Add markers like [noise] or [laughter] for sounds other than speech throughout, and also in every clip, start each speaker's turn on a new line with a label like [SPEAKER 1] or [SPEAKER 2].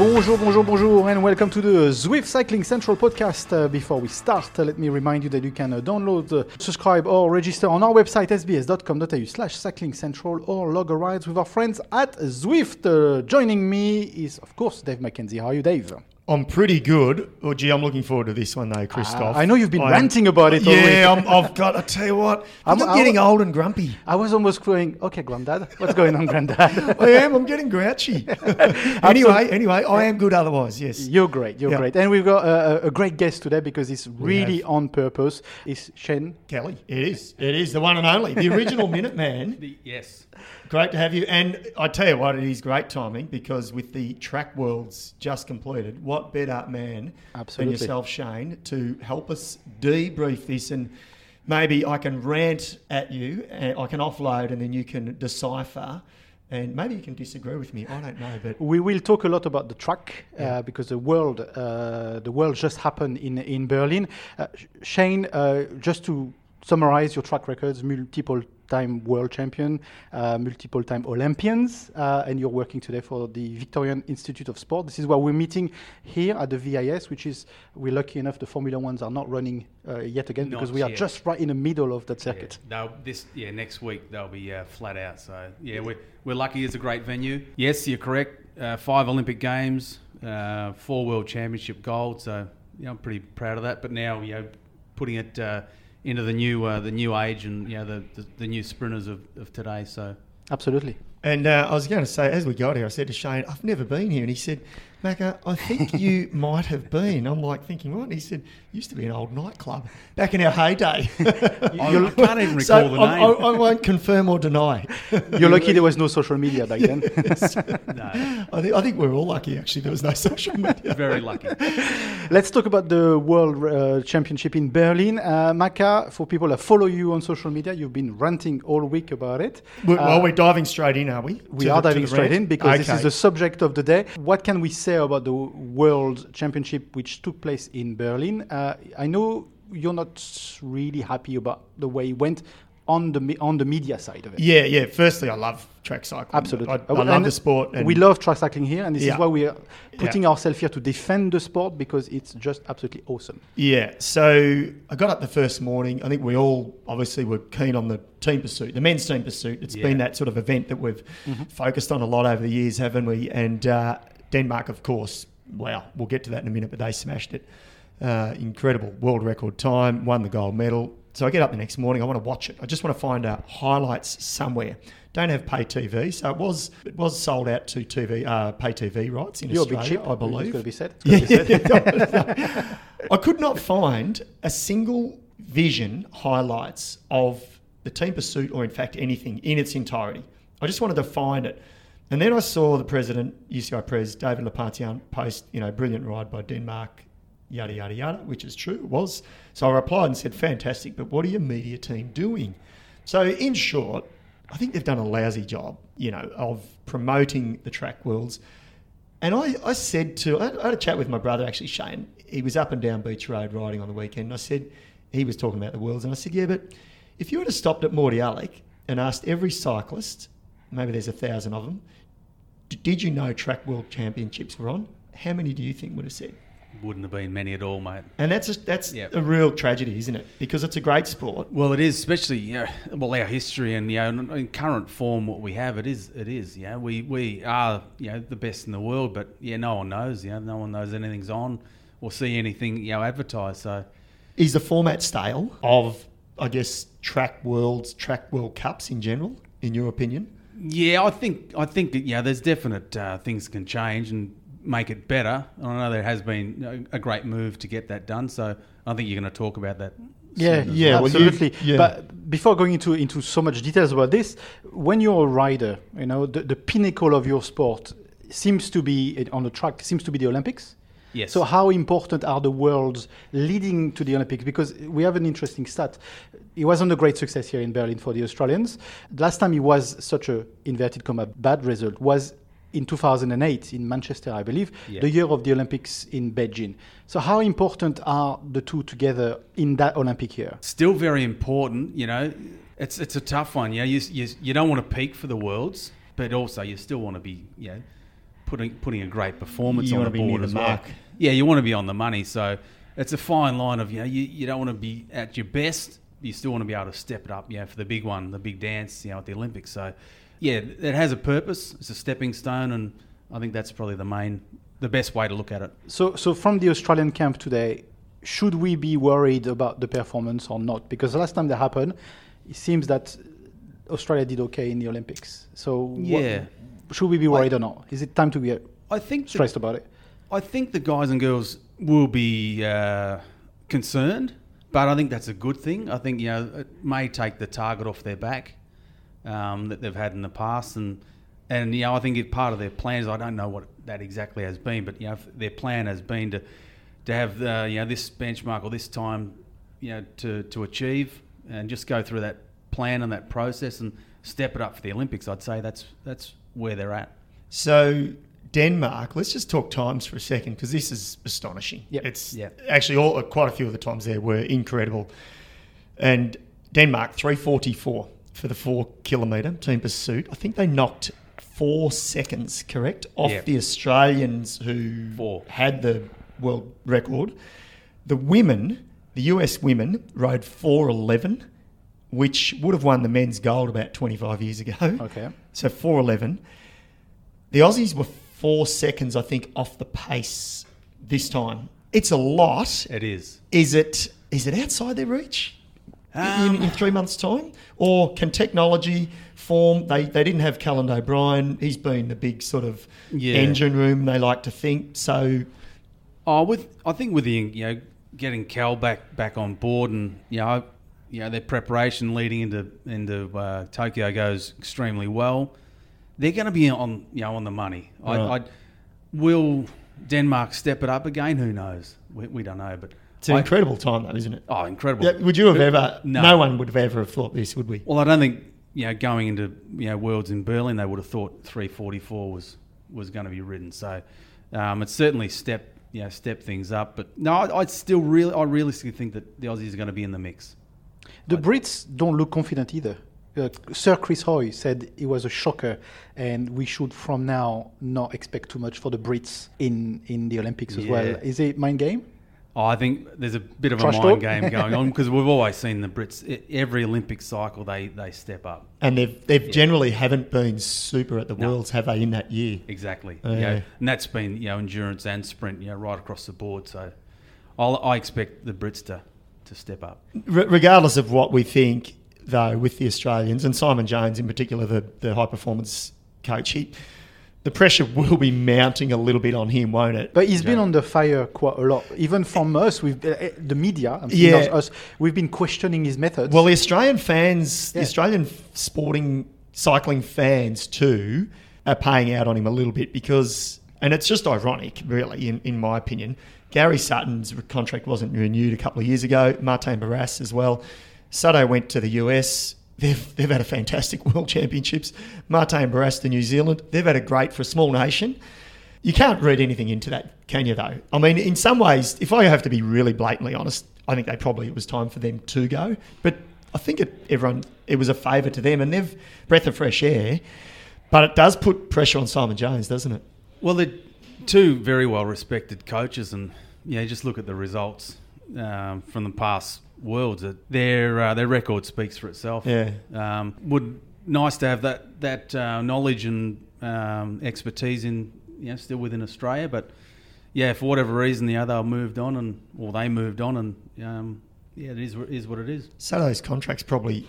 [SPEAKER 1] Bonjour, bonjour, bonjour, and welcome to the Zwift Cycling Central podcast. Uh, before we start, uh, let me remind you that you can uh, download, uh, subscribe, or register on our website sbs.com.au slash cycling central or log a ride with our friends at Zwift. Uh, joining me is, of course, Dave McKenzie. How are you, Dave?
[SPEAKER 2] I'm pretty good. Oh, gee, I'm looking forward to this one though, Christophe.
[SPEAKER 1] Ah, I know you've been
[SPEAKER 2] I am-
[SPEAKER 1] ranting about it all
[SPEAKER 2] Yeah,
[SPEAKER 1] week.
[SPEAKER 2] I'm, I've got. I tell you what, I
[SPEAKER 1] I'm-
[SPEAKER 2] think I'm,
[SPEAKER 1] I'm-
[SPEAKER 2] getting old and grumpy.
[SPEAKER 1] I was almost going, okay, granddad, what's going on, granddad? [laughs]
[SPEAKER 2] I am. I'm getting grouchy. [laughs] [laughs] anyway, anyway, I am good otherwise. Yes.
[SPEAKER 1] You're great, you're
[SPEAKER 2] Yeah.
[SPEAKER 1] great. And we've got a, a- a great guest today because it's really on purpose. It's Shane.
[SPEAKER 2] Kelly, it is. It is the one and only, the original Minute Man.
[SPEAKER 3] Yes.
[SPEAKER 2] Great to have you. And I tell you what, it is great timing because with the track worlds just completed, what better man
[SPEAKER 1] Absolutely.
[SPEAKER 2] than yourself, Shane, to help us debrief this and maybe I can rant at you, and I can offload, and then you can decipher. And maybe you can disagree with me. I don't know, but
[SPEAKER 1] We will talk a lot about the track uh, because the world, uh, the world just happened in in Berlin. Uh, Shane, uh, just to summarize your track records: multiple time world champion, uh, multiple time Olympians, uh, and you're working today for the Victorian Institute of Sport. This is where we're meeting here at the VIS, which is we're lucky enough the Formula Ones are not running uh, yet again because
[SPEAKER 3] Not
[SPEAKER 1] we are
[SPEAKER 3] yet.
[SPEAKER 1] just right in the middle of that circuit.
[SPEAKER 3] they'll, this yeah next week they'll be uh, flat out. So yeah, we're, we're lucky. It's a great venue. Yes, you're correct. Uh, five Olympic Games, uh, four World Championship gold. So yeah, I'm pretty proud of that. But now you know, putting it uh, into the new uh, the new age and you know the, the, the new sprinters of, of today. So
[SPEAKER 1] Absolutely.
[SPEAKER 2] And uh, I was going to say, as we got here, I said to Shane, I've never been here. And he said, Macca, I think you [laughs] might have been. I'm like thinking, what? And he said, used to be an old nightclub back in our heyday. [laughs]
[SPEAKER 3] I, I [laughs] can't even recall
[SPEAKER 2] so
[SPEAKER 3] the name.
[SPEAKER 2] I, I won't confirm or deny.
[SPEAKER 1] You're lucky there was no social media back then.
[SPEAKER 3] no,
[SPEAKER 2] I think, I think we're all lucky, actually. There was no social media.
[SPEAKER 3] very lucky.
[SPEAKER 1] Let's talk about the World uh, Championship in Berlin. Uh, Macca, for people that follow you on social media, you've been ranting all week about it. Uh,
[SPEAKER 2] well, we're diving straight in, are we?
[SPEAKER 1] we
[SPEAKER 2] To
[SPEAKER 1] are
[SPEAKER 2] the-
[SPEAKER 1] diving straight
[SPEAKER 2] rant?
[SPEAKER 1] in because this is the subject of the day. What can we say about the World Championship which took place in Berlin? Uh, I know you're not really happy about the way it went on the on the media side of it.
[SPEAKER 2] Yeah, yeah. Firstly, I love track cycling.
[SPEAKER 1] Absolutely.
[SPEAKER 2] I, I love
[SPEAKER 1] and
[SPEAKER 2] the sport. And
[SPEAKER 1] we love track cycling here, and this
[SPEAKER 2] Yeah.
[SPEAKER 1] is why we are putting
[SPEAKER 2] Yeah.
[SPEAKER 1] ourselves here to defend the sport because it's just absolutely awesome.
[SPEAKER 2] Yeah, so I got up the first morning. I think we all obviously were keen on the team pursuit, the men's team pursuit. It's been that sort of event that we've focused on a lot over the years, haven't we? And uh, Denmark, of course, wow, we'll get to that in a minute, but they smashed it. Uh, incredible world record time, won the gold medal. So I get up the next morning. I want to watch it. I just want to find out highlights somewhere. Don't have pay TV, so it was it was sold out to TV uh, pay TV rights in
[SPEAKER 1] You're a bit
[SPEAKER 2] Australia,
[SPEAKER 1] cheap,
[SPEAKER 2] I
[SPEAKER 1] It's
[SPEAKER 2] believe.
[SPEAKER 1] got to be said. It's gotta be said. [laughs]
[SPEAKER 2] I could not find a single vision highlights of the team pursuit or, in fact, anything in its entirety. I just wanted to find it. And then I saw the president, UCI Pres, David Lappartient, post, you know, brilliant ride by Denmark, yada, yada, yada, which is true, it was. So I replied and said, fantastic, but what are your media team doing? So, in short, I think they've done a lousy job, you know, of promoting the track worlds. And I, I said to, I had a chat with my brother actually, Shane. He was up and down Beach Road riding on the weekend. And I said, he was talking about the worlds. And I said, yeah, but if you would have stopped at Mordialloc and asked every cyclist, maybe there's a thousand of them, d- did you know track world championships were on? How many do you think would have said?
[SPEAKER 3] Wouldn't have been many at all, mate.
[SPEAKER 2] And that's a, that's
[SPEAKER 3] Yep.
[SPEAKER 2] a real tragedy, isn't it? Because it's a great sport.
[SPEAKER 3] Well, it is, especially you know, well our history and you know in- current form what we have. It is, it is. You know, we we are you know the best in the world, but yeah, no one knows. You know, no one knows anything's on or see anything you know advertised. So
[SPEAKER 2] Is the format stale of, I guess, track worlds, track world cups in general, in your opinion?
[SPEAKER 3] Yeah, I think I think that, yeah, there's definite uh, things can change and make it better. And I know there has been a, a great move to get that done. So I think you're going to talk about that.
[SPEAKER 1] Yeah,
[SPEAKER 2] Yeah,
[SPEAKER 3] well.
[SPEAKER 2] well, you-
[SPEAKER 1] absolutely.
[SPEAKER 2] yeah.
[SPEAKER 1] But before going into into so much details about this, when you're a rider, you know the, the pinnacle of your sport seems to be on the track seems to be the Olympics.
[SPEAKER 3] Yes.
[SPEAKER 1] So how important are the worlds leading to the Olympics? Because we have an interesting stat. It wasn't a great success here in Berlin for the Australians. Last time it was such a inverted comma bad result was in 2008 in Manchester, I believe,
[SPEAKER 3] Yeah.
[SPEAKER 1] the year of the Olympics in Beijing. So how important are the two together in that Olympic year?
[SPEAKER 3] Still very important, you know. It's it's a tough one. You know, you, you, you don't want to peak for the worlds, but also you still want to be, you know, putting putting a great performance
[SPEAKER 2] You
[SPEAKER 3] on the board
[SPEAKER 2] the
[SPEAKER 3] as well. Yeah, you want to be on the money. So it's a fine line of you know you, you don't want to be at your best. You still want to be able to step it up, you know, for the big one, the big dance, you know, at the Olympics. So yeah, it has a purpose. It's a stepping stone, and I think that's probably the main, the best way to look at it.
[SPEAKER 1] So, so from the Australian camp today, should we be worried about the performance or not? Because last time that happened, it seems that Australia did okay in the Olympics. So, what-
[SPEAKER 3] Yeah.
[SPEAKER 1] Should we be worried or not? Is it time to get
[SPEAKER 3] I think the-
[SPEAKER 1] stressed about it?
[SPEAKER 3] I think the guys and girls will be uh, concerned, but I think that's a good thing. I think you know it may take the target off their back um, that they've had in the past, and and you know I think it part of their plans. I don't know what that exactly has been, but you know their plan has been to to have uh, you know this benchmark or this time you know to to achieve and just go through that plan and that process and step it up for the Olympics. I'd say that's that's where they're at.
[SPEAKER 2] So Denmark, let's just talk times for a second because this is astonishing.
[SPEAKER 1] Yep.
[SPEAKER 2] It's
[SPEAKER 3] Yep.
[SPEAKER 2] actually all uh, quite a few of the times there were incredible. And Denmark 344 for the 4 kilometer team pursuit. I think they knocked 4 seconds, correct, off
[SPEAKER 3] Yep.
[SPEAKER 2] the Australians who
[SPEAKER 3] Four.
[SPEAKER 2] had the world record. The women, the US women rode 411 which would have won the men's gold about 25 years ago.
[SPEAKER 1] Okay.
[SPEAKER 2] So 411. The Aussies were four seconds, I think, off the pace this time. It's a lot.
[SPEAKER 3] It is.
[SPEAKER 2] Is it? Is it outside their reach
[SPEAKER 3] Um,
[SPEAKER 2] in, in three months' time, or can technology form? They they didn't have Kelland O'Brien. He's been the big sort of
[SPEAKER 3] Yeah.
[SPEAKER 2] engine room. They like to think so.
[SPEAKER 3] Oh, with I think with the you know getting Cal back back on board and you know you know their preparation leading into into uh, Tokyo goes extremely well. They're going to be on you know on the money. I,
[SPEAKER 2] Right.
[SPEAKER 3] I will Denmark step it up again. Who knows? We, we don't know, but
[SPEAKER 2] It's an
[SPEAKER 3] I-
[SPEAKER 2] incredible time, though, isn't it?
[SPEAKER 3] Oh, incredible!
[SPEAKER 2] Yeah, would you have ever?
[SPEAKER 3] No.
[SPEAKER 2] No. one would have ever have thought this, would we?
[SPEAKER 3] Well, I don't think you know going into you know worlds in Berlin they would have thought 344 was was going to be ridden. So um, it's certainly step you know step things up. But no, I, I still really I realistically think that the Aussies are going to be in the mix.
[SPEAKER 1] The Brits don't look confident either. Uh, Sir Chris Hoy said it was a shocker, and we should from now not expect too much for the Brits in, in the Olympics as well. Is it mind game?
[SPEAKER 3] Oh, I think there's a bit of
[SPEAKER 1] Trash
[SPEAKER 3] a mind
[SPEAKER 1] talk?
[SPEAKER 3] game [laughs] going on because we've always seen the Brits every Olympic cycle they, they step up.
[SPEAKER 2] And they've they've generally haven't been super at the
[SPEAKER 3] No.
[SPEAKER 2] worlds, have they? In that year,
[SPEAKER 3] Exactly. You know,
[SPEAKER 2] yeah.
[SPEAKER 3] and that's been you know endurance and sprint you know right across the board. So I'll, I expect the Brits to, to step up.
[SPEAKER 2] Re- regardless of what we think, though, with the Australians and Simon Jones in particular, the, the high performance coach, he, the pressure will be mounting a little bit on him, won't it?
[SPEAKER 1] But he's been
[SPEAKER 3] Yeah.
[SPEAKER 1] on the fire quite a lot, even from us. We've uh, uh, the media, I'm
[SPEAKER 2] Yeah.
[SPEAKER 1] us, us, we've been questioning his methods.
[SPEAKER 2] Well, the Australian fans, the Australian sporting cycling fans too, are paying out on him a little bit because, and it's just ironic, really, in, in my opinion. Gary Sutton's contract wasn't renewed a couple of years ago. Martin Barras as well. Sutto went to the US. They've, they've had a fantastic [laughs] World Championships. Martin Barras to New Zealand. They've had a great for a small nation. You can't read anything into that, can you, though? I mean, in some ways, if I have to be really blatantly honest, I think they probably it was time for them to go. But I think it, everyone it was a favour to them, and they've breath of fresh air. But it does put pressure on Simon Jones, doesn't it?
[SPEAKER 3] Well, they're two very well respected coaches, and yeah, just look at the results um, from the past worlds. Their uh, their record speaks for itself.
[SPEAKER 2] Yeah.
[SPEAKER 3] Um, would nice to have that that uh, knowledge and um, expertise in you know still within Australia, but yeah, for whatever reason, the other moved on, and or they moved on, and um, yeah, it is is what it is.
[SPEAKER 2] Sutto's contract's probably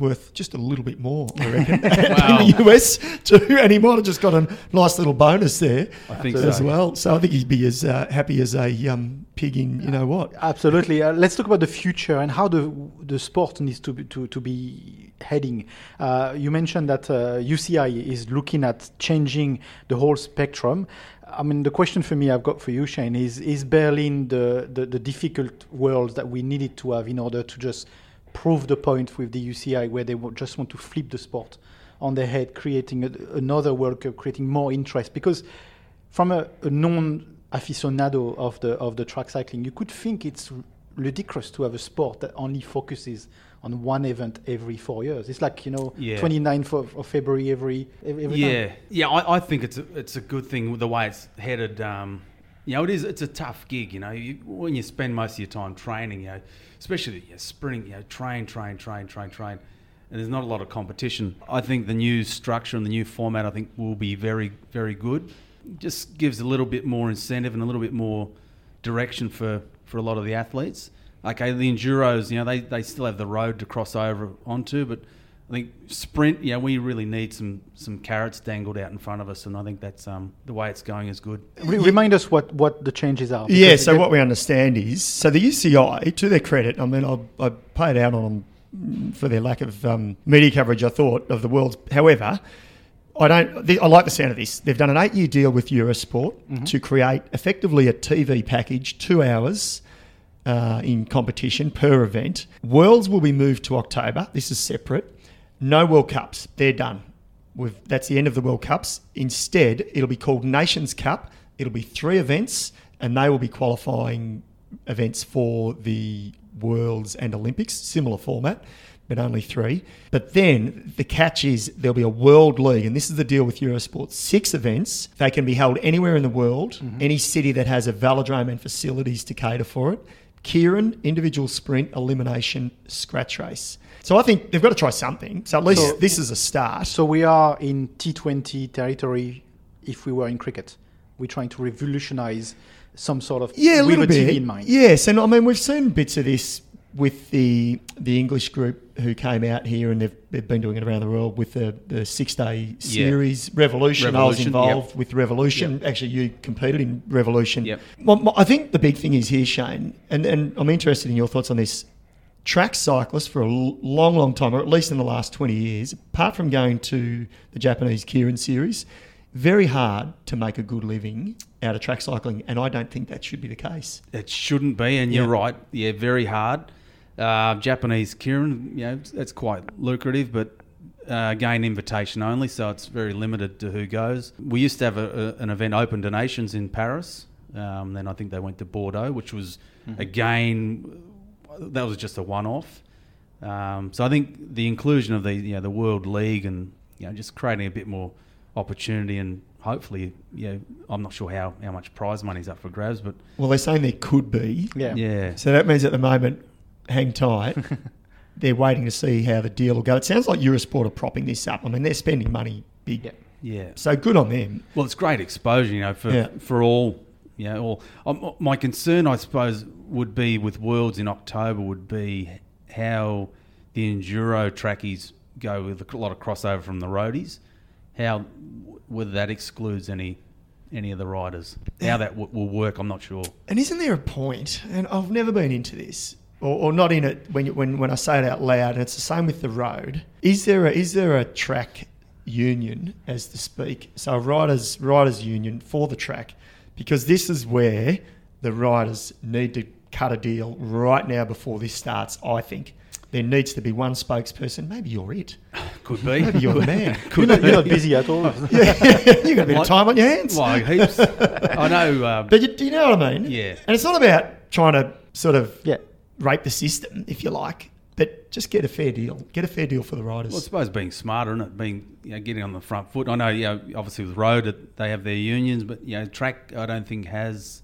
[SPEAKER 2] worth just a little bit more, I [laughs] reckon, [laughs] in the US too. And he might have just got a nice little bonus there
[SPEAKER 3] I think
[SPEAKER 2] as
[SPEAKER 3] so.
[SPEAKER 2] well. So I think he'd be as uh, happy as a um, pig in you know what.
[SPEAKER 1] Absolutely. Uh, let's talk about the future and how the the sport needs to be, to, to be heading. Uh, you mentioned that uh, UCI is looking at changing the whole spectrum. I mean, the question for me I've got for you, Shane, is is Berlin the, the, the difficult world that we needed to have in order to just prove the point with the UCI where they just want to flip the sport on their head, creating a, another World Cup, creating more interest? Because from a, a non aficionado of the of the track cycling, you could think it's ludicrous to have a sport that only focuses on one event every four years. It's like you know,
[SPEAKER 3] Yeah.
[SPEAKER 1] 29th of, of February every every, every
[SPEAKER 3] yeah,
[SPEAKER 1] time.
[SPEAKER 3] yeah. I, I think it's a, it's a good thing the way it's headed. Um, you know, it is. It's a tough gig. You know, you, when you spend most of your time training, you know, especially you know, sprinting, you know, train, train, train, train, train, and there's not a lot of competition. I think the new structure and the new format, I think, will be very, very good. Just gives a little bit more incentive and a little bit more direction for for a lot of the athletes. Okay, the enduros, you know, they, they still have the road to cross over onto, but I think sprint, yeah, we really need some some carrots dangled out in front of us, and I think that's um, the way it's going is good.
[SPEAKER 1] Re- remind us what, what the changes are.
[SPEAKER 2] Yeah, so what we understand is so the UCI, to their credit, I mean, I, I paid out on them for their lack of um, media coverage. I thought of the world's. However, I don't. I like the sound of this. They've done an eight-year deal with Eurosport to create effectively a TV package, two hours. Uh, in competition per event. Worlds will be moved to October. This is separate. No World Cups. They're done. We've, that's the end of the World Cups. Instead, it'll be called Nations Cup. It'll be three events, and they will be qualifying events for the Worlds and Olympics. Similar format, but only three. But then the catch is there'll be a World League, and this is the deal with Eurosport. Six events. They can be held anywhere in the world, mm-hmm. any city that has a velodrome and facilities to cater for it. Keirin, individual sprint, elimination, scratch race. So I think they've got to try something. So at least
[SPEAKER 1] So-
[SPEAKER 2] this is a start.
[SPEAKER 1] So we are in T20 territory. If we were in cricket, we're trying to revolutionize some sort of
[SPEAKER 2] Yeah, a little bit.
[SPEAKER 1] TV in mind.
[SPEAKER 2] Yes, and I mean we've seen bits of this with the the English group who came out here and they've, they've been doing it around the world with the, the six day series Revolution. I was involved
[SPEAKER 3] yep.
[SPEAKER 2] with Revolution. Actually, you competed in Revolution.
[SPEAKER 3] Yep.
[SPEAKER 2] Well, I think the big thing is here, Shane, and, and I'm interested in your thoughts on this. Track cyclists for a long, long time, or at least in the last 20 years, apart from going to the Japanese Keirin series, very hard to make a good living out of track cycling, and I don't think that should be the case.
[SPEAKER 3] It shouldn't be, and you're right. Yeah, very hard. Uh, Japanese Keirin, you know, that's quite lucrative, but uh, again, invitation only, so it's very limited to who goes. We used to have a, a, an event open des Nations, in Paris. Um, then I think they went to Bordeaux, which was again that was just a one-off. Um, so I think the inclusion of the you know the World League and you know just creating a bit more opportunity and hopefully you know I'm not sure how, how much prize money's up for grabs, but
[SPEAKER 2] Well, they're saying there could be.
[SPEAKER 1] Yeah.
[SPEAKER 3] yeah.
[SPEAKER 2] So that means at the moment, hang tight. [laughs] they're waiting to see how the deal will go. It sounds like Eurosport are propping this up. I mean, they're spending money big.
[SPEAKER 1] Yeah.
[SPEAKER 3] Yeah.
[SPEAKER 2] So good on them.
[SPEAKER 3] Well, it's great exposure, you know, for
[SPEAKER 2] Yeah.
[SPEAKER 3] for all. Know, all. Um, my concern, I suppose, would be with Worlds in October would be how the enduro trackies go with a lot of crossover from the roadies. How whether that excludes any any of the riders. How that w- will work, I'm not sure.
[SPEAKER 2] And isn't there a point? And I've never been into this, or, or not in it when, you, when when I say it out loud. And it's the same with the road. Is there a, is there a track union, as to speak? So riders riders union for the track, because this is where the riders need to cut a deal right now before this starts. I think there needs to be one spokesperson. Maybe you're it. [sighs]
[SPEAKER 3] Could be.
[SPEAKER 2] Maybe you're the man. [laughs]
[SPEAKER 1] You're not, you're not busy at all. [laughs] [laughs]
[SPEAKER 2] yeah, you've got a bit of time on your hands.
[SPEAKER 3] Like heaps. I know. Uh,
[SPEAKER 2] But you, do you know what I mean?
[SPEAKER 3] Yeah.
[SPEAKER 2] And it's not about trying to sort of
[SPEAKER 1] Yeah.
[SPEAKER 2] rape the system, if you like, but just get a fair deal. Get a fair deal for the riders.
[SPEAKER 3] Well, I suppose being smarter and it being you know, getting on the front foot. I know, you know, obviously with road they have their unions, but you know, track I don't think has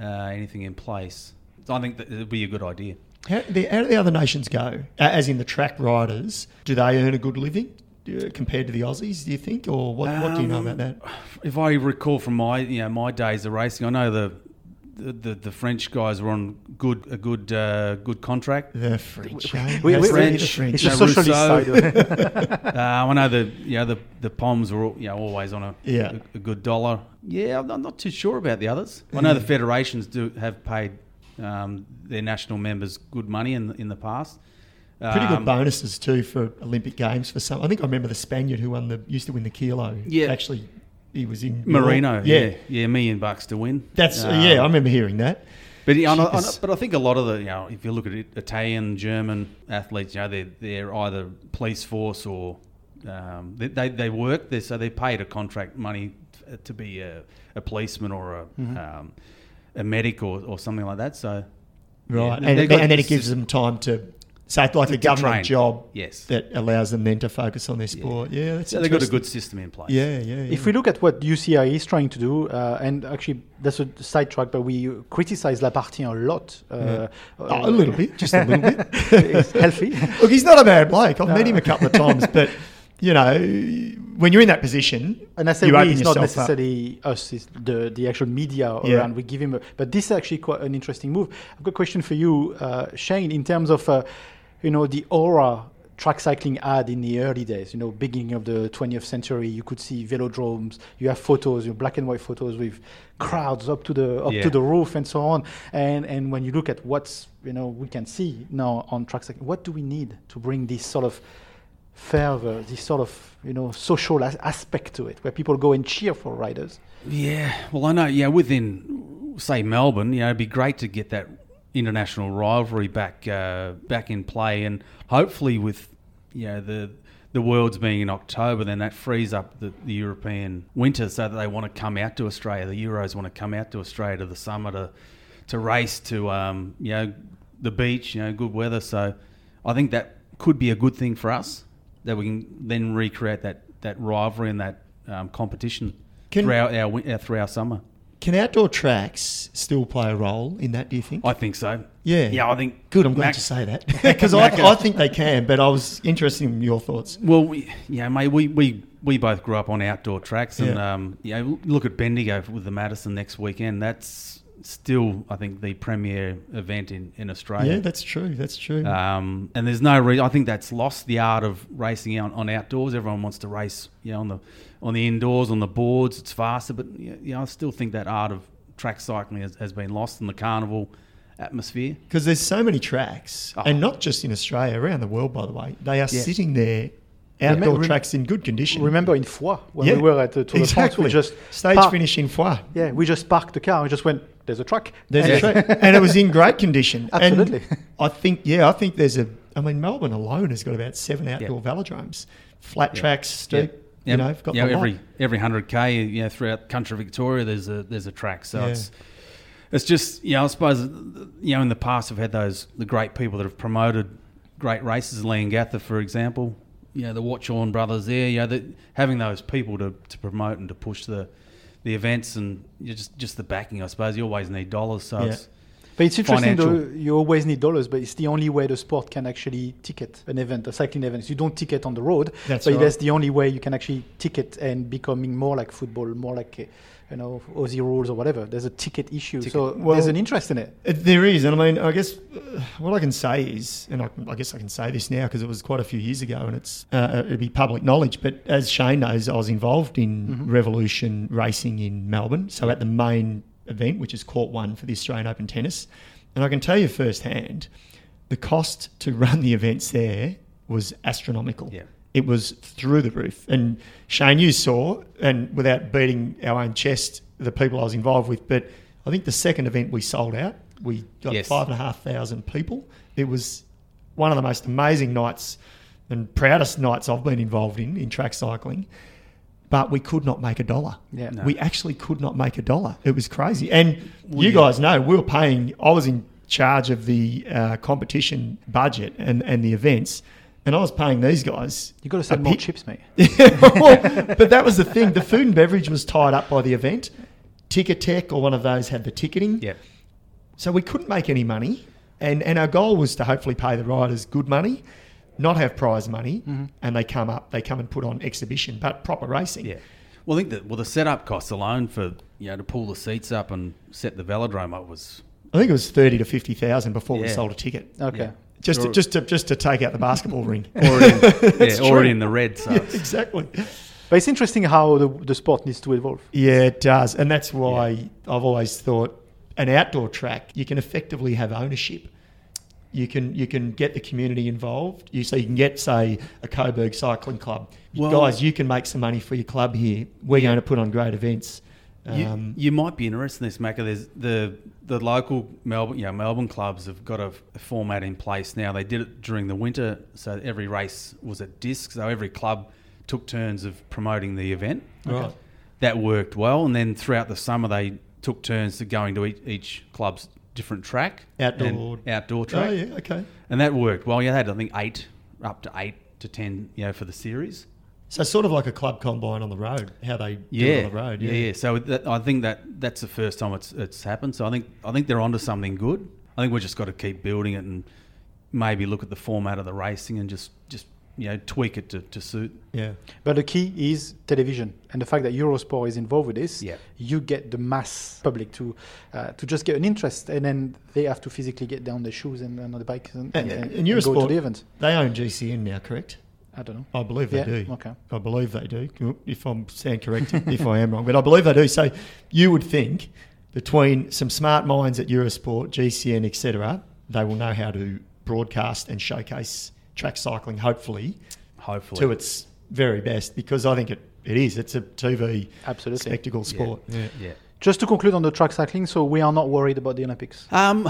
[SPEAKER 3] uh, anything in place. So I think that it would be a good idea.
[SPEAKER 2] how, the, how do the other nations go? As in the track riders, do they earn a good living uh, compared to the Aussies? Do you think, or what, what do you know
[SPEAKER 3] Um,
[SPEAKER 2] about that?
[SPEAKER 3] If I recall from my you know my days of racing, I know the the, the, the French guys were on good a good uh, good contract.
[SPEAKER 2] The French. eh?
[SPEAKER 1] We-
[SPEAKER 2] How
[SPEAKER 1] we-
[SPEAKER 2] silly
[SPEAKER 3] we-
[SPEAKER 2] the French.
[SPEAKER 1] It's
[SPEAKER 3] Yeah,
[SPEAKER 1] a socialist
[SPEAKER 3] Rousseau.
[SPEAKER 1] side. of it. [laughs]
[SPEAKER 3] Uh, I know the you know the the Poms were all, you know always on a
[SPEAKER 2] Yeah.
[SPEAKER 3] a, a good dollar. Yeah, I'm, I'm not too sure about the others. I know the federations do have paid um, their national members good money in the, in the past.
[SPEAKER 2] Pretty
[SPEAKER 3] Um,
[SPEAKER 2] good bonuses too for Olympic Games for some. I think I remember the Spaniard who won the used to win the kilo.
[SPEAKER 3] Yeah.
[SPEAKER 2] actually, he was in
[SPEAKER 3] Marino,
[SPEAKER 2] Yeah,
[SPEAKER 3] yeah, yeah, a million bucks to win.
[SPEAKER 2] that's
[SPEAKER 3] Um,
[SPEAKER 2] yeah. I remember hearing that.
[SPEAKER 3] But yeah, I know- but I think a lot of the you know, if you look at it, Italian, German athletes, you know, they're they're either police force or um, they, they they work there, so they're paid a contract money to be a, a policeman or a
[SPEAKER 2] Mm-hmm.
[SPEAKER 3] um, a medic or, or something like that. So
[SPEAKER 2] Right,
[SPEAKER 3] yeah,
[SPEAKER 2] and,
[SPEAKER 3] they've
[SPEAKER 2] and then it gives them time to. So it's like a government
[SPEAKER 3] train.
[SPEAKER 2] job
[SPEAKER 3] Yes.
[SPEAKER 2] that allows them then to focus on their sport. Yeah, that's
[SPEAKER 3] So they've got a good system in place.
[SPEAKER 2] Yeah, yeah. yeah.
[SPEAKER 1] If we look at what UCI is trying to do, uh, and actually that's a sidetrack, but we criticize Lappartient a lot. Uh,
[SPEAKER 2] Oh, a little bit, just a little bit. [laughs]
[SPEAKER 1] it's healthy. [laughs]
[SPEAKER 2] Look, he's not a bad bloke. I've met him a couple of times, [laughs] but you know, when you're in that position,
[SPEAKER 1] And I say
[SPEAKER 2] you
[SPEAKER 1] we,
[SPEAKER 2] open
[SPEAKER 1] it's not
[SPEAKER 2] yourself up.
[SPEAKER 1] necessarily us, it's the, the actual media
[SPEAKER 2] Yeah.
[SPEAKER 1] around. We give him, a, but this is actually quite an interesting move. I've got a question for you, uh, Shane, in terms of, uh, you know, the aura track cycling had in the early days, you know, beginning of the 20th century, you could see velodromes, you have photos, you know, black and white photos with crowds up to the up
[SPEAKER 3] Yeah.
[SPEAKER 1] to the roof and so on. And and when you look at what's, you know, we can see now on track cycling, what do we need to bring this sort of fervor, this sort of you know social as- aspect to it, where people go and cheer for riders.
[SPEAKER 3] Yeah, well, I know. Yeah, within say Melbourne, you know, it'd be great to get that international rivalry back uh, back in play, and hopefully with you know the the world's being in October, then that frees up the, the European winter, so that they want to come out to Australia. The Euros want to come out to Australia to the summer to to race to um, you know the beach, you know, good weather. So I think that could be a good thing for us that we can then recreate that that rivalry and that um, competition
[SPEAKER 2] Can-
[SPEAKER 3] throughout our, win- uh, through our summer.
[SPEAKER 2] Can outdoor tracks still play a role in that? Do you think?
[SPEAKER 3] I think so.
[SPEAKER 2] yeah,
[SPEAKER 3] Yeah, I think.
[SPEAKER 2] Good. I'm glad
[SPEAKER 3] Mac-
[SPEAKER 2] to say that [laughs] because I, I think they can, but I was interested in your thoughts.
[SPEAKER 3] Well, we, yeah, mate, we, we, we both grew up on outdoor tracks, and
[SPEAKER 2] Yeah.
[SPEAKER 3] um, you know, look at Bendigo with the Madison next weekend. That's still, I think, the premier event in, in Australia.
[SPEAKER 2] Yeah, that's true. That's true.
[SPEAKER 3] Um, and there's no reason. I think that's lost the art of racing out on outdoors. Everyone wants to race, you know, on the on the indoors, on the boards. It's faster, but you know, I still think that art of track cycling has, has been lost in the carnival atmosphere.
[SPEAKER 2] Because there's so many tracks,
[SPEAKER 3] Oh.
[SPEAKER 2] and not just in Australia, around the world, by the way. They are
[SPEAKER 3] Yeah.
[SPEAKER 2] sitting there, outdoor
[SPEAKER 1] Remem-
[SPEAKER 2] tracks in good condition.
[SPEAKER 1] Remember in Foix when
[SPEAKER 2] Yeah,
[SPEAKER 1] we were at the Tour de France, we just
[SPEAKER 2] Stage
[SPEAKER 1] parked-
[SPEAKER 2] finish in Foix.
[SPEAKER 1] Yeah, we just parked the car and just went. There's a track.
[SPEAKER 2] There's
[SPEAKER 1] And-
[SPEAKER 2] a track, [laughs] and it was in great condition. And
[SPEAKER 1] Absolutely.
[SPEAKER 2] I think, yeah, I think there's a. I mean, Melbourne alone has got about seven outdoor velodromes, flat tracks, steep. You know, got
[SPEAKER 3] yeah,
[SPEAKER 2] the lot.
[SPEAKER 3] every every hundred k, you know, throughout country Victoria, there's a there's a track. So
[SPEAKER 2] Yeah.
[SPEAKER 3] it's it's just you know, I suppose you know, in the past, we've had those the great people that have promoted great races, Leongatha, for example. You know, the Watchorn brothers there. You know, the, having those people to, to promote and to push the the events and you just just the backing. I suppose you always need dollars. So
[SPEAKER 2] Yeah.
[SPEAKER 3] it's
[SPEAKER 1] But it's interesting
[SPEAKER 3] Financial.
[SPEAKER 1] though, you always need dollars, but it's the only way the sport can actually ticket an event, a cycling event. You don't ticket on the road,
[SPEAKER 2] That's
[SPEAKER 1] but
[SPEAKER 2] right.
[SPEAKER 1] that's the only way you can actually ticket and becoming more like football, more like, uh, you know, Aussie rules or whatever. There's a ticket issue. So
[SPEAKER 2] Well-
[SPEAKER 1] there's an interest in it.
[SPEAKER 2] Uh, There is, and I mean, I guess uh, what I can say is, and I, I guess I can say this now because it was quite a few years ago, and it's uh, it'd be public knowledge. But as Shane knows, I was involved in Revolution racing in Melbourne, so at the main event, which is Court One for the Australian Open Tennis, and I can tell you firsthand, the cost to run the events there was astronomical.
[SPEAKER 3] Yeah.
[SPEAKER 2] It was through the roof. And Shane, you saw, and without beating our own chest, the people I was involved with, but I think the second event we sold out, we got
[SPEAKER 3] Yes.
[SPEAKER 2] five and a half thousand people. It was one of the most amazing nights and proudest nights I've been involved in in track cycling. But we could not make a dollar.
[SPEAKER 1] Yeah. No.
[SPEAKER 2] We actually could not make a dollar. It was crazy. And
[SPEAKER 3] Well,
[SPEAKER 2] you
[SPEAKER 3] yeah.
[SPEAKER 2] guys know we were paying. I was in charge of the uh, competition budget and, and the events, and I was paying these guys.
[SPEAKER 1] You've got to
[SPEAKER 2] a
[SPEAKER 1] sell more
[SPEAKER 2] bit-
[SPEAKER 1] chips, mate. [laughs]
[SPEAKER 2] well, but that was the thing. The food and beverage was tied up by the event. Ticketek or one of those had the ticketing.
[SPEAKER 3] yeah.
[SPEAKER 2] So we couldn't make any money. And, and our goal was to hopefully pay the riders good money, not have prize money,
[SPEAKER 1] Mm-hmm.
[SPEAKER 2] and they come up, they come and put on exhibition, but proper racing.
[SPEAKER 3] Yeah. Well, I think that well the setup costs alone for you know, to pull the seats up and set the velodrome up was
[SPEAKER 2] I think it was thirty to fifty thousand before we sold a ticket.
[SPEAKER 1] Okay.
[SPEAKER 3] Yeah.
[SPEAKER 2] Just to, just to just to take out the basketball ring. [laughs]
[SPEAKER 3] already, in, [laughs] yeah,
[SPEAKER 2] It's
[SPEAKER 3] already in the red. So [laughs]
[SPEAKER 2] Yeah, exactly.
[SPEAKER 1] But it's interesting how the, the sport needs to evolve.
[SPEAKER 2] Yeah, it does, and that's why I've always thought an outdoor track you can effectively have ownership. You can you can get the community involved. You so you can get say a Coburg Cycling Club.
[SPEAKER 3] Well-
[SPEAKER 2] Guys, you can make some money for your club here. We're going to put on great events.
[SPEAKER 3] You,
[SPEAKER 2] Um,
[SPEAKER 3] you might be interested in this, Macca. There's the the local Melbourne, you know, Melbourne clubs have got a, a format in place now. They did it during the winter, so every race was at DISC. So every club took turns of promoting the event.
[SPEAKER 2] Right.
[SPEAKER 3] That worked well, and then throughout the summer they took turns to going to each, each club's different track,
[SPEAKER 2] Outdoor.
[SPEAKER 3] outdoor oh, track,
[SPEAKER 2] oh yeah, okay.
[SPEAKER 3] and that worked well. You had I think eight, up to eight to ten, you know, for the series.
[SPEAKER 2] So sort of like a club combine on the road. How they do
[SPEAKER 3] yeah,
[SPEAKER 2] it on the road.
[SPEAKER 3] yeah, yeah. So that, I think that that's the first time it's it's happened. So I think I think they're onto something good. I think we've just got to keep building it and maybe look at the format of the racing and just just you know tweak it to, to suit.
[SPEAKER 2] yeah.
[SPEAKER 1] But the key is television, and the fact that Eurosport is involved with this,
[SPEAKER 3] Yeah.
[SPEAKER 1] you get the mass public to uh, to just get an interest, and then they have to physically get down their shoes and, and on the bike and,
[SPEAKER 2] And,
[SPEAKER 1] and,
[SPEAKER 2] and
[SPEAKER 1] and go to
[SPEAKER 2] Eurosport,
[SPEAKER 1] the event.
[SPEAKER 2] they own GCN now, correct?
[SPEAKER 1] I don't know.
[SPEAKER 2] I believe they
[SPEAKER 1] Yeah,
[SPEAKER 2] do.
[SPEAKER 1] okay.
[SPEAKER 2] I believe they do. If I'm stand correct, [laughs] if I am wrong, but I believe they do. So you would think between some smart minds at Eurosport, GCN, etc., they will know how to broadcast and showcase track cycling. Hopefully,
[SPEAKER 3] Hopefully,
[SPEAKER 2] to its very best, because I think it, it is. It's a TV
[SPEAKER 1] Absolutely.
[SPEAKER 2] spectacle sport. Yeah.
[SPEAKER 3] yeah.
[SPEAKER 1] Just to conclude on the track cycling, so we are not worried about the Olympics.
[SPEAKER 3] Um,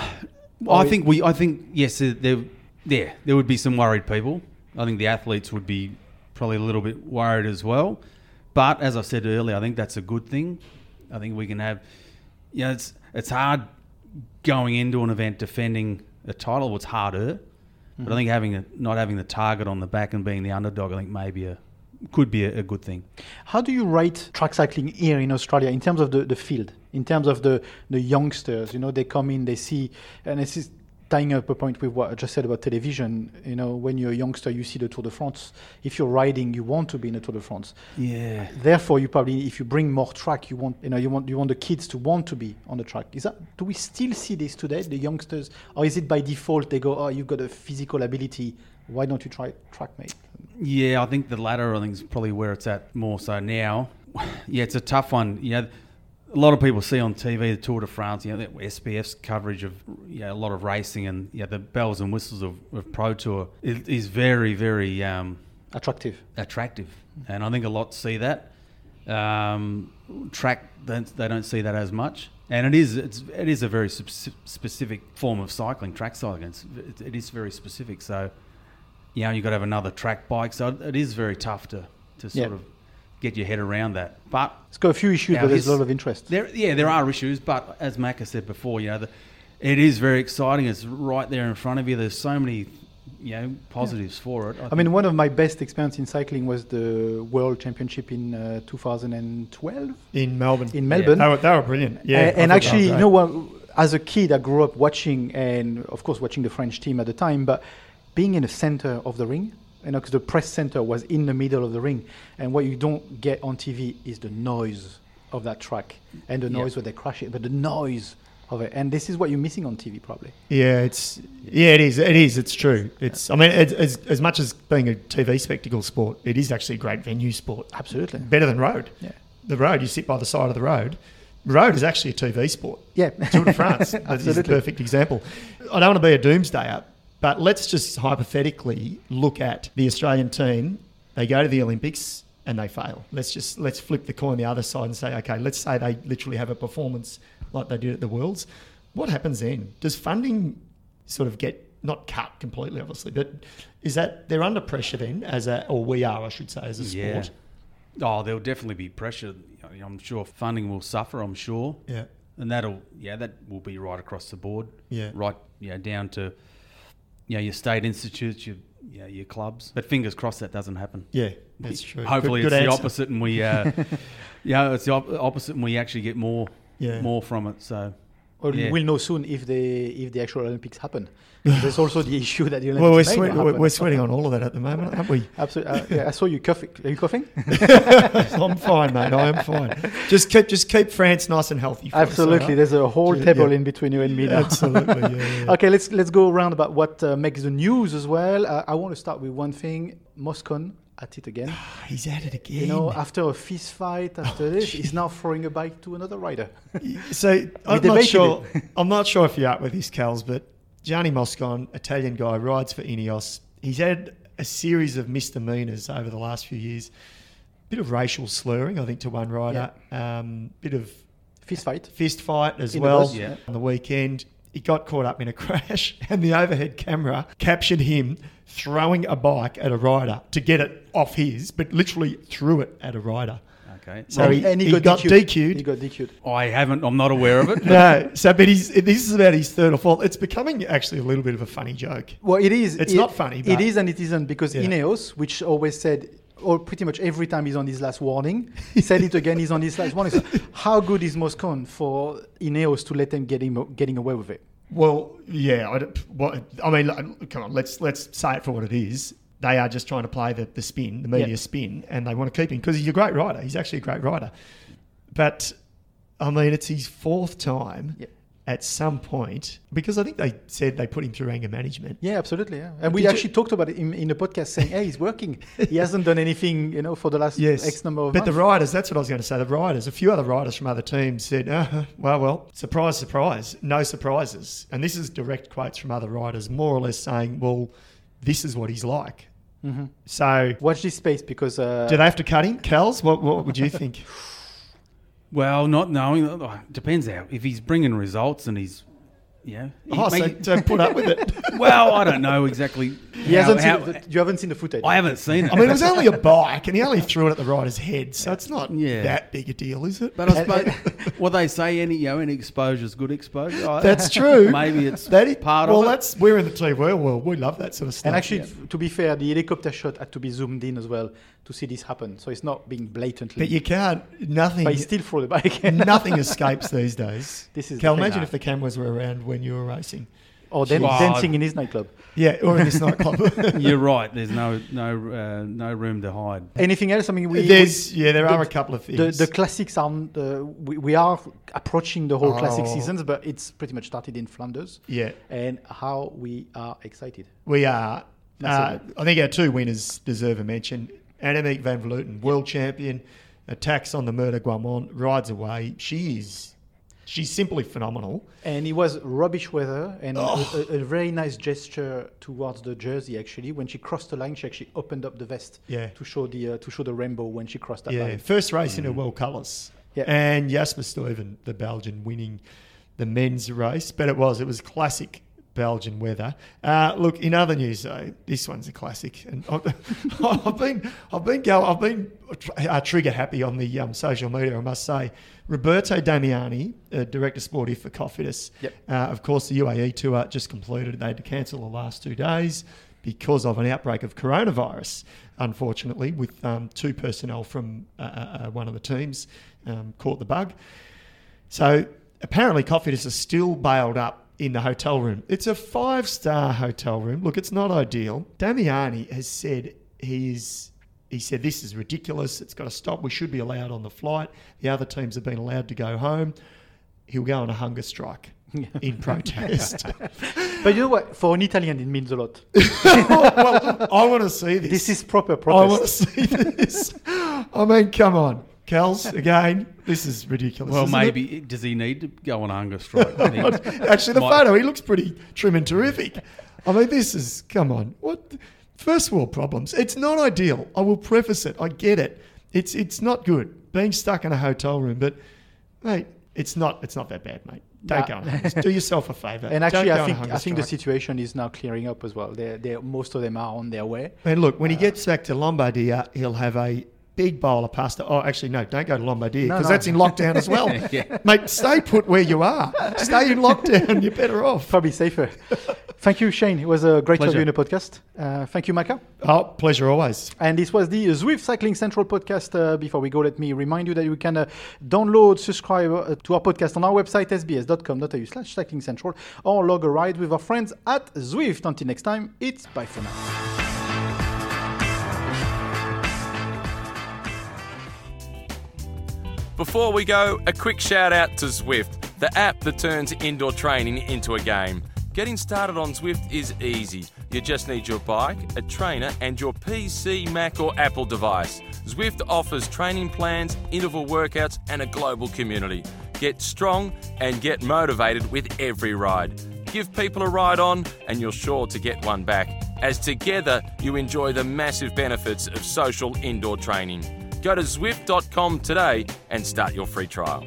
[SPEAKER 1] Or
[SPEAKER 3] I think we. I think yes. There, there, yeah, there would be some worried people. I think the athletes would be probably a little bit worried as well. But as I said earlier, I think that's a good thing. I think we can have. You know, it's it's hard going into an event defending a title. It's harder, but I think having a, not having the target on the back and being the underdog, I think maybe a could be a, a good thing.
[SPEAKER 1] How do you rate track cycling here in Australia in terms of the, the field, in terms of the, the youngsters? You know, they come in, they see, and is tying up a point with what I just said about television. You know, when you're a youngster, you see the Tour de France. If you're riding, you want to be in the Tour de France.
[SPEAKER 3] Yeah.
[SPEAKER 1] Therefore, you probably, if you bring more track, you want, you know, you want, you want the kids to want to be on the track. Is that? Do we still see this today, the youngsters, or is it by default they go, oh, you've got a physical ability, why don't you try track, mate?
[SPEAKER 3] Yeah, I think the latter. I think is probably where it's at more so now. [sighs] Yeah, it's a tough one. You know, a lot of people see on TV the Tour de France. You know, SBS's coverage of you know, a lot of racing and yeah, the bells and whistles of, of Pro Tour is, is very, very um,
[SPEAKER 1] Attractive.
[SPEAKER 3] attractive, and I think a lot see that. Um, track, they they don't see that as much, and it is it's, it is a very sp- specific form of cycling. Track cycling, it's, it, it is very specific. So, you know, you've got to have another track bike, so it is very tough to to sort of get your head around that. But
[SPEAKER 1] It's got a few issues, but there's a lot of interest.
[SPEAKER 3] there, yeah, there are issues, but as Macca said before, you know, the, it is very exciting. It's right there in front of you. There's so many, you know, positives for it.
[SPEAKER 1] I mean, one of my best experiences in cycling was the World Championship in uh, 2012
[SPEAKER 2] In Melbourne.
[SPEAKER 1] in Melbourne.
[SPEAKER 2] They were, they were brilliant. Yeah.
[SPEAKER 1] A-
[SPEAKER 2] I
[SPEAKER 1] and actually, you know what? As a kid, I grew up watching, and of course, watching the French team at the time, but being in the center of the ring, you know, because the press center was in the middle of the ring, and what you don't get on TV is the noise of that track and the
[SPEAKER 3] Yeah.
[SPEAKER 1] noise where they crash it, but the noise of it, and this is what you're missing on TV probably.
[SPEAKER 2] Yeah, it's yeah, it is. It is. It's true. It's. I mean, it's, as as much as being a TV spectacle sport, it is actually a great venue sport.
[SPEAKER 1] Absolutely.
[SPEAKER 2] Better than road.
[SPEAKER 1] Yeah.
[SPEAKER 2] The road, you sit by the side of the road. Road is actually a TV sport.
[SPEAKER 1] Yeah.
[SPEAKER 2] Tour de France. [laughs] Is a perfect example. I don't want to be a doomsdayer, but let's just hypothetically look at the Australian team. They go to the Olympics and they fail. Let's just let's flip the coin the other side and say, okay, let's say they literally have a performance like they did at the Worlds. What happens then? Does funding sort of get not cut completely, obviously, but is that they're under pressure then as a or we are, I should say, as a
[SPEAKER 3] Yeah.
[SPEAKER 2] sport?
[SPEAKER 3] Oh, there'll definitely be pressure. I'm sure funding will suffer. I'm sure.
[SPEAKER 2] Yeah.
[SPEAKER 3] and that'll yeah that will be right across the board.
[SPEAKER 2] Yeah.
[SPEAKER 3] right. Yeah, down to you know, your state institutes, your yeah, your clubs. But fingers crossed that doesn't happen.
[SPEAKER 2] Yeah, that's true.
[SPEAKER 3] Hopefully,
[SPEAKER 2] Good-
[SPEAKER 3] it's the opposite, and we uh, [laughs] yeah, it's the op- opposite, and we actually get more
[SPEAKER 2] Yeah.
[SPEAKER 3] more from it. So
[SPEAKER 1] Or
[SPEAKER 3] Yeah.
[SPEAKER 1] we'll know soon if the if the actual Olympics happen. [laughs] There's also the issue that the Olympics
[SPEAKER 2] Well, we're, sweat, we're, we're sweating on all of that at the moment, aren't we?
[SPEAKER 1] Absolutely. Uh, yeah, I saw you coughing. Are you coughing? [laughs]
[SPEAKER 2] I'm fine, mate. I am fine. Just keep just keep France nice and healthy. For us,
[SPEAKER 1] Absolutely. There's a whole table
[SPEAKER 2] yeah.
[SPEAKER 1] in between you and me now.
[SPEAKER 2] Absolutely. [laughs]
[SPEAKER 1] Okay, let's let's go around about what uh, makes the news as well. Uh, I want to start with one thing. Moscon at it again. [sighs]
[SPEAKER 2] He's at it again.
[SPEAKER 1] You know, after a fist fight, after
[SPEAKER 2] Oh,
[SPEAKER 1] this, he's now throwing a bike to another rider.
[SPEAKER 2] So [laughs] I'm not sure. [laughs] I'm not sure if you're up with this, Cals, but Gianni Moscon, Italian guy, rides for Ineos. He's had a series of misdemeanors over the last few years. Bit of racial slurring, I think, to one rider. Um, bit of
[SPEAKER 1] Fist fight.
[SPEAKER 2] fist fight as
[SPEAKER 1] In
[SPEAKER 2] well
[SPEAKER 1] bus,
[SPEAKER 3] yeah.
[SPEAKER 2] on the weekend. He got caught up in a [laughs] crash, and the overhead camera captured him throwing a bike at a rider to get it off his, but literally threw it at a rider.
[SPEAKER 3] Okay.
[SPEAKER 2] So
[SPEAKER 1] and,
[SPEAKER 2] he-
[SPEAKER 1] and
[SPEAKER 2] he got DQ'd.
[SPEAKER 1] He got DQ'd.
[SPEAKER 3] I haven't. I'm not aware of it. [laughs]
[SPEAKER 2] no, so but he's this is about his third or fourth. It's becoming actually a little bit of a funny joke.
[SPEAKER 1] Well, it is.
[SPEAKER 2] It's
[SPEAKER 1] it-
[SPEAKER 2] not funny,
[SPEAKER 1] It
[SPEAKER 2] but-
[SPEAKER 1] is and it isn't because
[SPEAKER 2] Yeah.
[SPEAKER 1] Ineos, which always said, or pretty much every time he's on his last warning, he said it again. He's on his last warning. So how good is Moscon for Ineos to let them get him getting away with it?
[SPEAKER 2] Well, yeah, I, don't- I mean, come on, let's let's say it for what it is. They are just trying to play the, the spin, the media
[SPEAKER 1] Yeah.
[SPEAKER 2] spin, and they want to keep him because he's a great rider. He's actually a great rider. But I mean, it's his fourth time
[SPEAKER 1] Yeah.
[SPEAKER 2] At some point because I think they said they put him through anger management.
[SPEAKER 1] Yeah, absolutely. Yeah. And we
[SPEAKER 2] Did you-
[SPEAKER 1] actually talked about it in, in the podcast, saying, "Hey, he's working. he [laughs] hasn't done anything, you know, for the last
[SPEAKER 2] Yes,
[SPEAKER 1] X number of
[SPEAKER 2] but the
[SPEAKER 1] months."
[SPEAKER 2] riders, that's what I was going to say. The riders, a few other riders from other teams said, uh, well, well, surprise, surprise, no surprises. And this is direct quotes from other riders, more or less saying, well, this is what he's like.
[SPEAKER 1] Mm-hmm.
[SPEAKER 2] So
[SPEAKER 1] Watch this space because uh,
[SPEAKER 2] do they have to cut him? Kels, what, what would you think? [laughs]
[SPEAKER 3] Well, not knowing. oh, Depends how. If he's bringing results and he's, yeah. he
[SPEAKER 2] oh, so,
[SPEAKER 3] may-
[SPEAKER 2] so put up with it. [laughs]
[SPEAKER 3] well, I don't know exactly.
[SPEAKER 1] he
[SPEAKER 3] how-
[SPEAKER 1] hasn't
[SPEAKER 3] how-
[SPEAKER 1] seen. The, you haven't seen the footage.
[SPEAKER 3] I haven't seen it.
[SPEAKER 2] I mean, it was only a bike and he only threw it at the rider's head. So it's not
[SPEAKER 3] Yeah.
[SPEAKER 2] that big a deal, is it?
[SPEAKER 3] But I suppose [laughs] what they say, any you know, any exposure is good exposure.
[SPEAKER 2] That's true.
[SPEAKER 3] Maybe it's
[SPEAKER 2] that is,
[SPEAKER 3] part
[SPEAKER 2] well,
[SPEAKER 3] of it.
[SPEAKER 2] that's we're in the TV world. We love that sort of stuff.
[SPEAKER 1] And actually, f- to be fair, the helicopter shot had to be zoomed in as well to see this happen. So it's not being blatantly.
[SPEAKER 2] but you can't. Nothing.
[SPEAKER 1] but he still threw the bike. [laughs]
[SPEAKER 2] Nothing escapes these days.
[SPEAKER 1] This is
[SPEAKER 2] Cal,
[SPEAKER 1] the thing.
[SPEAKER 2] imagine if the cameras were around when you were racing.
[SPEAKER 1] or dan-
[SPEAKER 3] Wow.
[SPEAKER 1] dancing in his nightclub.
[SPEAKER 2] Yeah, or in this nightclub. [laughs] [laughs]
[SPEAKER 3] You're right. There's no no uh, no room to hide.
[SPEAKER 1] Anything else? I mean, we.
[SPEAKER 2] There's yeah, there
[SPEAKER 1] the-
[SPEAKER 2] are a couple of things.
[SPEAKER 1] the, the classics are. Uh, we, we are approaching the whole classic
[SPEAKER 2] Oh.
[SPEAKER 1] seasons, but it's pretty much started in Flanders.
[SPEAKER 2] yeah,
[SPEAKER 1] And how we are excited.
[SPEAKER 2] we are. Uh, I think our two winners deserve a mention. Annemiek van Vleuten, world champion, attacks on the Mur de Grammont, rides away. She is, she's simply phenomenal.
[SPEAKER 1] And it was rubbish weather and
[SPEAKER 2] Oh.
[SPEAKER 1] a, a, very nice gesture towards the jersey. Actually, when she crossed the line, she actually opened up the vest
[SPEAKER 2] Yeah.
[SPEAKER 1] to show the uh, to show the rainbow when she crossed that line.
[SPEAKER 2] Yeah,
[SPEAKER 1] line.
[SPEAKER 2] first race in her world colours.
[SPEAKER 1] Yeah.
[SPEAKER 2] And Jasper Stuyven, the Belgian, winning the men's race. But it was, it was classic Belgian weather. Uh, look, in other news though, this one's a classic, and I've, [laughs] I've been, I've been go, I've been uh, trigger happy on the um, social media. I must say, Roberto Damiani, uh, director sportive for Cofidis.
[SPEAKER 1] Yep.
[SPEAKER 2] Uh, of course, the UAE tour just completed. They had to cancel the last two days because of an outbreak of coronavirus, unfortunately, with um, two personnel from uh, uh, one of the teams um, caught the bug. So apparently, Cofidis are still bailed up in the hotel room. It's a five star hotel room. Look, it's not ideal. Damiani has said he's. He said, This is ridiculous. It's got to stop. We should be allowed on the flight. The other teams have been allowed to go home. He'll go on a hunger strike [laughs] in protest. [laughs]
[SPEAKER 1] But you know what? For an Italian, it means a lot. [laughs]
[SPEAKER 2] well, I want to see this.
[SPEAKER 1] This is proper protest.
[SPEAKER 2] I want to see this. I mean, come on. Kels, again, this is ridiculous.
[SPEAKER 3] Well,
[SPEAKER 2] isn't it?
[SPEAKER 3] maybe does he need to go on hunger strike? [laughs]
[SPEAKER 2] Actually, the
[SPEAKER 3] might-
[SPEAKER 2] photo, he looks pretty trim and terrific. I mean, this is, come on. What? First world problems. It's not ideal. I will preface it. I get it. It's it's not good being stuck in a hotel room, but mate, it's not it's not that bad, mate. Don't
[SPEAKER 1] Nah.
[SPEAKER 2] go on. Do yourself a favour.
[SPEAKER 1] And actually,
[SPEAKER 2] Don't
[SPEAKER 1] I think I think the situation is now clearing up as well. They're, they're, most of them are on their way.
[SPEAKER 2] And look, when he uh, gets back to Lombardia, he'll have a big bowl of pasta. Oh, actually, no, don't go to Lombardia because
[SPEAKER 1] no.
[SPEAKER 2] that's in lockdown as well. [laughs]
[SPEAKER 3] Yeah.
[SPEAKER 2] Mate, stay put where you are. Stay in lockdown. You're better off.
[SPEAKER 1] Probably safer. Thank you, Shane. It was a great to have
[SPEAKER 3] Pleasure.
[SPEAKER 1] you in the podcast. Uh, thank you, Macca.
[SPEAKER 2] Oh, pleasure always.
[SPEAKER 1] And this was the Zwift Cycling Central podcast. Uh, before we go, let me remind you that you can uh, download, subscribe uh, to our podcast on our website, sbs.com.au slash cycling central, or log a ride with our friends at Zwift. Until next time, it's bye for now.
[SPEAKER 4] Before we go, a quick shout out to Zwift, the app that turns indoor training into a game. Getting started on Zwift is easy. You just need your bike, a trainer, and your PC, Mac, or Apple device. Zwift offers training plans, interval workouts, and a global community. Get strong and get motivated with every ride. Give people a ride on, and you're sure to get one back, as together you enjoy the massive benefits of social indoor training. Go to Zwift.com today and start your free trial.